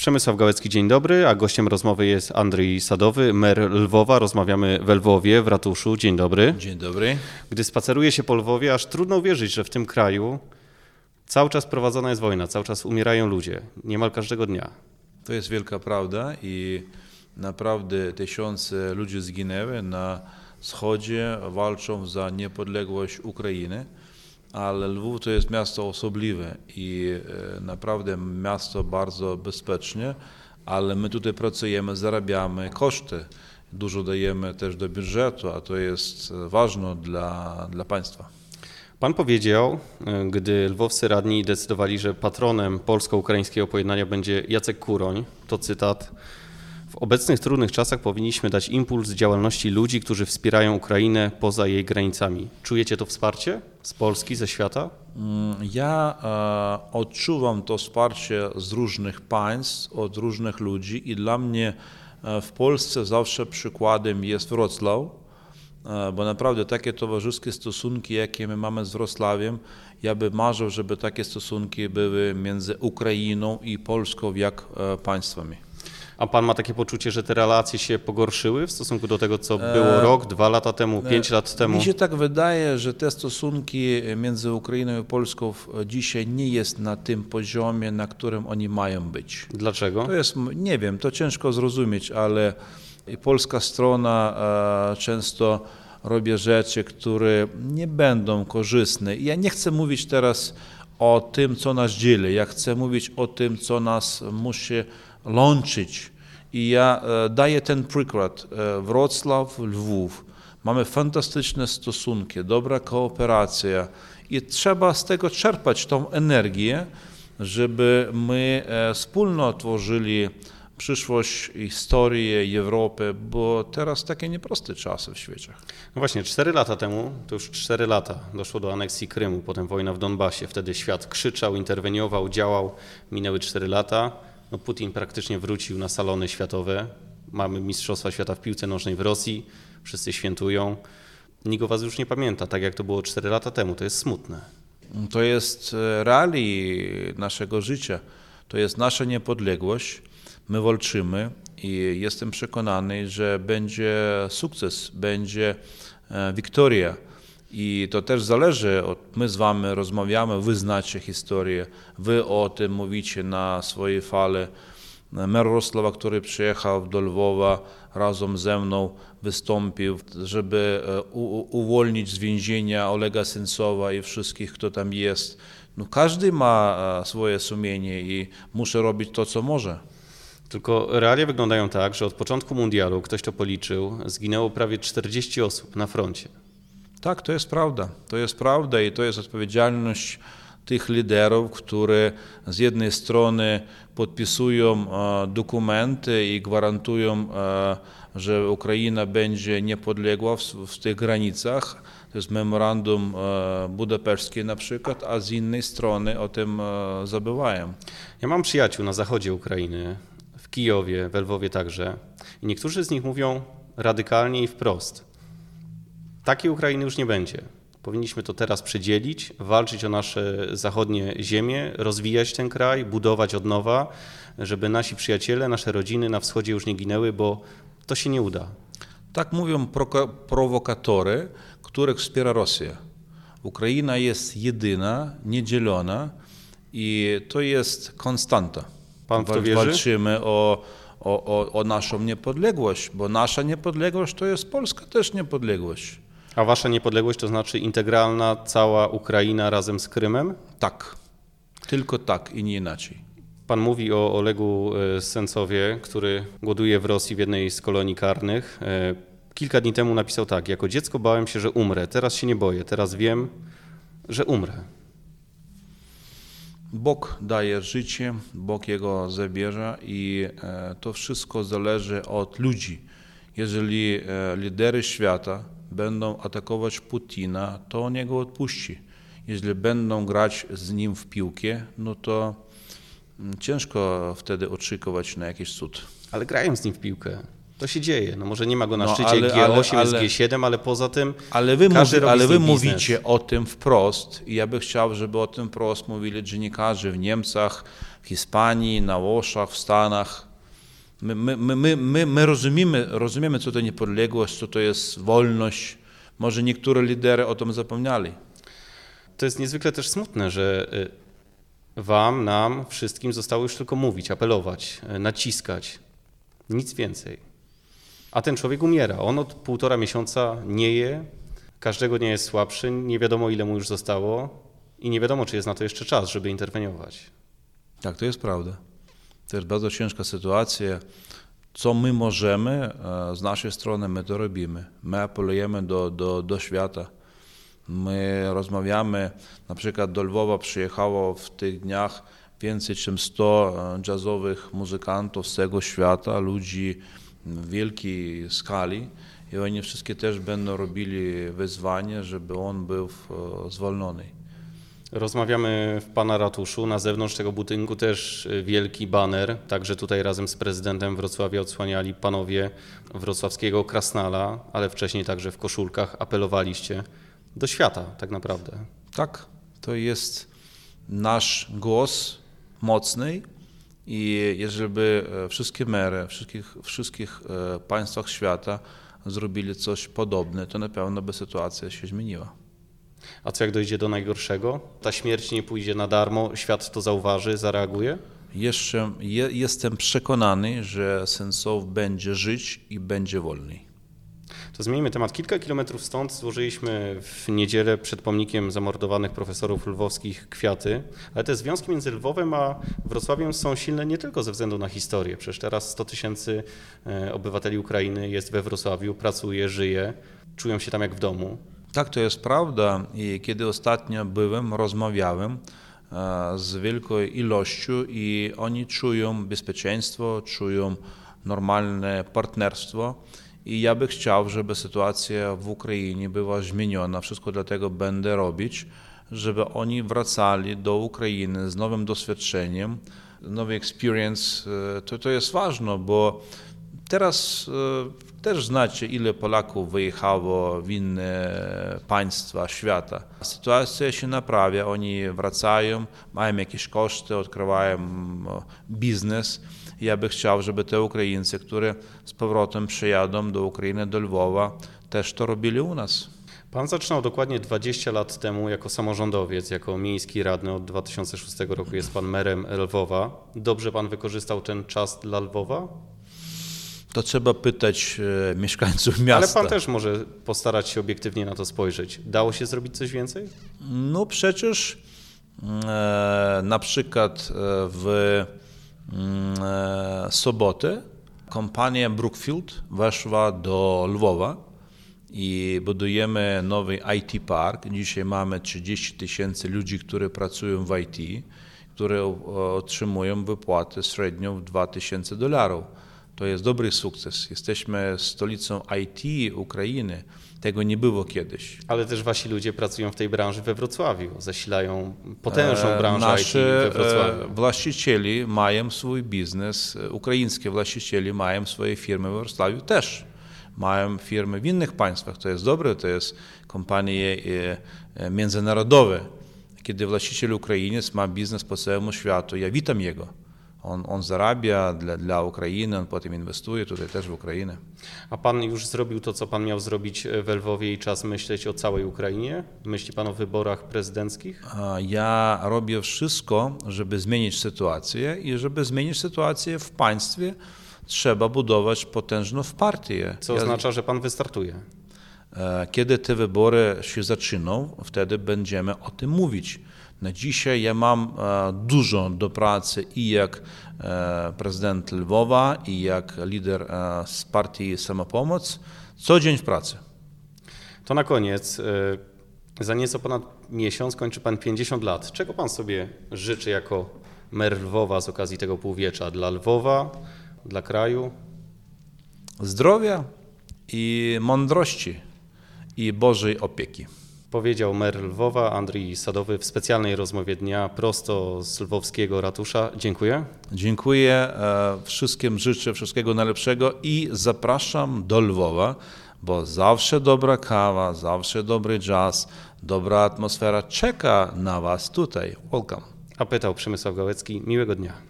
Przemysław Gałecki, dzień dobry, a gościem rozmowy jest Andrzej Sadowy, mer Lwowa. Rozmawiamy we Lwowie, w ratuszu. Dzień dobry. Dzień dobry. Gdy spaceruje się po Lwowie, aż trudno uwierzyć, że w tym kraju cały czas prowadzona jest wojna, cały czas umierają ludzie, niemal każdego dnia. To jest wielka prawda i naprawdę tysiące ludzi zginęły na wschodzie, walczą za niepodległość Ukrainy ale Lwów to jest miasto osobliwe i e, naprawdę miasto bardzo bezpieczne, ale my tutaj pracujemy, zarabiamy koszty. Dużo dajemy też do budżetu, a to jest ważne dla, dla państwa. Pan powiedział, e, gdy lwowscy radni decydowali, że patronem polsko-ukraińskiego pojednania będzie Jacek Kuroń, to cytat, w obecnych trudnych czasach powinniśmy dać impuls działalności ludzi, którzy wspierają Ukrainę poza jej granicami. Czujecie to wsparcie z Polski, ze świata? Mm, ja e, odczuwam to wsparcie z różnych państw, od różnych ludzi i dla mnie e, w Polsce zawsze przykładem jest Wrocław, e, bo naprawdę takie towarzyskie stosunki, jakie my mamy z Wrocławiem, ja bym marzył, żeby takie stosunki były między Ukrainą i Polską jak e, państwami. A pan ma takie poczucie, że te relacje się pogorszyły w stosunku do tego, co było e, rok, dwa lata temu, pięć lat temu? Mi się tak wydaje, że te stosunki między Ukrainą i Polską dzisiaj nie jest na tym poziomie, na którym oni mają być. Dlaczego? To jest, nie wiem, to ciężko zrozumieć, ale polska strona e, często robi rzeczy, które nie będą korzystne. Ja nie chcę mówić teraz o tym, co nas dzieli. Ja chcę mówić o tym, co nas musi łączyć. I ja e, daję ten przykład. E, Wrocław, Lwów. Mamy fantastyczne stosunki, dobra kooperacja i trzeba z tego czerpać tą energię, żeby my e, wspólnie tworzyli przyszłość, historię Europy, bo teraz takie nieproste czasy w świecie. No właśnie, cztery lata temu, to już cztery lata, doszło do aneksji Krymu, potem wojna w Donbasie. Wtedy świat krzyczał, interweniował, działał. Minęły cztery lata no Putin praktycznie wrócił na salony światowe. Mamy Mistrzostwa Świata w piłce nożnej w Rosji, wszyscy świętują. Nikt was już nie pamięta, tak jak to było 4 lata temu. To jest smutne. To jest e, realii naszego życia. To jest nasza niepodległość. My walczymy i jestem przekonany, że będzie sukces, będzie e, wiktoria. I to też zależy, my z wami rozmawiamy, wy znacie historię, wy o tym mówicie na swojej fale. Mer Rosława, który przyjechał do Lwowa razem ze mną, wystąpił, żeby e, uwolnić z więzienia Olega Sencowa i wszystkich, kto tam jest. No, każdy ma e, swoje sumienie i muszę robić to, co może. Tylko realia wyglądają tak, że od początku mundialu, ktoś to policzył, zginęło prawie 40 osób na froncie. Tak, to jest prawda. To jest prawda i to jest odpowiedzialność tych liderów, które z jednej strony podpisują e, dokumenty i gwarantują, e, że Ukraina będzie niepodległa w, w tych granicach. To jest memorandum e, budapeszskie na przykład, a z innej strony o tym zabywają. Ja mam przyjaciół na zachodzie Ukrainy, w Kijowie, w Lwowie także. I niektórzy z nich mówią radykalnie i wprost – Takiej Ukrainy już nie będzie. Powinniśmy to teraz przedzielić, walczyć o nasze zachodnie ziemie, rozwijać ten kraj, budować od nowa, żeby nasi przyjaciele, nasze rodziny na wschodzie już nie ginęły, bo to się nie uda. Tak mówią prowokatory, których wspiera Rosja. Ukraina jest jedyna, niedzielona i to jest konstanta. Pan w to wierzy? Walczymy o, o, o, o naszą niepodległość, bo nasza niepodległość to jest Polska też niepodległość. A wasza niepodległość to znaczy integralna cała Ukraina razem z Krymem? Tak. Tylko tak i nie inaczej. Pan mówi o Olegu e, Sencowie, który głoduje w Rosji w jednej z kolonii karnych. E, kilka dni temu napisał tak: Jako dziecko bałem się, że umrę. Teraz się nie boję. Teraz wiem, że umrę. Bóg daje życie, Bóg jego zabierze i e, to wszystko zależy od ludzi. Jeżeli lidery świata będą atakować Putina, to on go odpuści. Jeśli będą grać z nim w piłkę, no to mm, ciężko wtedy oczekiwać na jakiś cud. Ale grają z nim w piłkę. To się dzieje. No może nie ma go na no, szczycie ale, G8, ale, jest G7, ale poza tym Ale wy, mówi, ale wy mówicie o tym wprost i ja bym chciał, żeby o tym wprost mówili dziennikarze w Niemcach, w Hiszpanii, na Włoszech, w Stanach. My, my, my, my, my, my rozumiemy, rozumiemy, co to niepodległość, co to jest wolność. Może niektóre lidery o tym zapomnieli. To jest niezwykle też smutne, że y, wam, nam, wszystkim zostało już tylko mówić, apelować, y, naciskać. Nic więcej. A ten człowiek umiera. On od półtora miesiąca nie je, każdego dnia jest słabszy, nie wiadomo ile mu już zostało i nie wiadomo, czy jest na to jeszcze czas, żeby interweniować. Tak, to jest prawda. To jest bardzo ciężka sytuacja. Co my możemy e, z naszej strony, my to robimy. My apelujemy do, do, do świata. My rozmawiamy, na przykład do Lwowa przyjechało w tych dniach więcej niż 100 e, jazzowych muzykantów z całego świata, ludzi w wielkiej skali i oni wszystkie też będą robili wyzwanie, żeby on był e, zwolniony. Rozmawiamy w Pana ratuszu. Na zewnątrz tego budynku też y, wielki baner. Także tutaj razem z prezydentem Wrocławia odsłaniali panowie wrocławskiego Krasnala, ale wcześniej także w koszulkach apelowaliście do świata tak naprawdę. Tak, to jest nasz głos mocny i jeżeli by e, wszystkie mery wszystkich, wszystkich e, państwach świata zrobili coś podobne, to na pewno by sytuacja się zmieniła. A co jak dojdzie do najgorszego? Ta śmierć nie pójdzie na darmo, świat to zauważy, zareaguje? Jeszcze je, jestem przekonany, że Sensow będzie żyć i będzie wolny. To zmieńmy temat. Kilka kilometrów stąd złożyliśmy w niedzielę przed pomnikiem zamordowanych profesorów lwowskich kwiaty, ale te związki między Lwowem a Wrocławiem są silne nie tylko ze względu na historię. Przecież teraz 100 tysięcy e, obywateli Ukrainy jest we Wrocławiu, pracuje, żyje, czują się tam jak w domu. Tak, to jest prawda. I kiedy ostatnio byłem, rozmawiałem e, z wielką ilością i oni czują bezpieczeństwo, czują normalne partnerstwo. I ja bym chciał, żeby sytuacja w Ukrainie była zmieniona. Wszystko dlatego będę robić, żeby oni wracali do Ukrainy z nowym doświadczeniem, nowy experience. E, to, to jest ważne, bo teraz e, też znacie, ile Polaków wyjechało w inne państwa świata. Sytuacja się naprawia, oni wracają, mają jakieś koszty, odkrywają biznes. Ja bym chciał, żeby te Ukraińcy, które z powrotem przyjadą do Ukrainy, do Lwowa, też to robili u nas. Pan zaczynał dokładnie 20 lat temu jako samorządowiec, jako miejski radny od 2006 roku jest pan merem Lwowa. Dobrze pan wykorzystał ten czas dla Lwowa? To trzeba pytać e, mieszkańców miasta. Ale pan też może postarać się obiektywnie na to spojrzeć. Dało się zrobić coś więcej? No przecież e, na przykład e, w mm, e, sobotę kompania Brookfield weszła do Lwowa i budujemy nowy IT Park. Dzisiaj mamy 30 tysięcy ludzi, którzy pracują w IT, które otrzymują wypłatę średnią w 2000 dolarów. To jest dobry sukces. Jesteśmy stolicą IT Ukrainy. Tego nie było kiedyś. Ale też wasi ludzie pracują w tej branży we Wrocławiu, zasilają potężną e, branżę Nasze IT we Wrocławiu. E, właścicieli mają swój biznes, e, ukraińskie właścicieli mają swoje firmy we Wrocławiu też. Mają firmy w innych państwach, to jest dobre, to jest kompanie międzynarodowe. Kiedy właściciel Ukrainiec ma biznes po całym światu, ja witam jego on, on zarabia dla, dla Ukrainy, on potem inwestuje tutaj też w Ukrainę. A pan już zrobił to, co pan miał zrobić we Lwowie i czas myśleć o całej Ukrainie? Myśli pan o wyborach prezydenckich? Ja robię wszystko, żeby zmienić sytuację i żeby zmienić sytuację w państwie, trzeba budować potężną partię. Co Ja- oznacza, że pan wystartuje. E, Kiedy te wybory się zaczną, wtedy będziemy o tym mówić. Na dzisiaj ja mam e, dużo do pracy i jak e, prezydent Lwowa, i jak lider e, z partii Samopomoc. Co dzień w pracy. To na koniec. Za nieco ponad miesiąc kończy pan 50 lat. Czego pan sobie życzy jako mer Lwowa z okazji tego półwiecza? Dla Lwowa, dla kraju? Zdrowia i mądrości i Bożej opieki. Powiedział mer Lwowa Andrzej Sadowy w specjalnej rozmowie dnia prosto z lwowskiego ratusza. Dziękuję. Dziękuję e, wszystkim, życzę wszystkiego najlepszego i zapraszam do Lwowa, bo zawsze dobra kawa, zawsze dobry jazz, dobra atmosfera czeka na Was tutaj. Welcome. A pytał Przemysław Gałecki. Miłego dnia.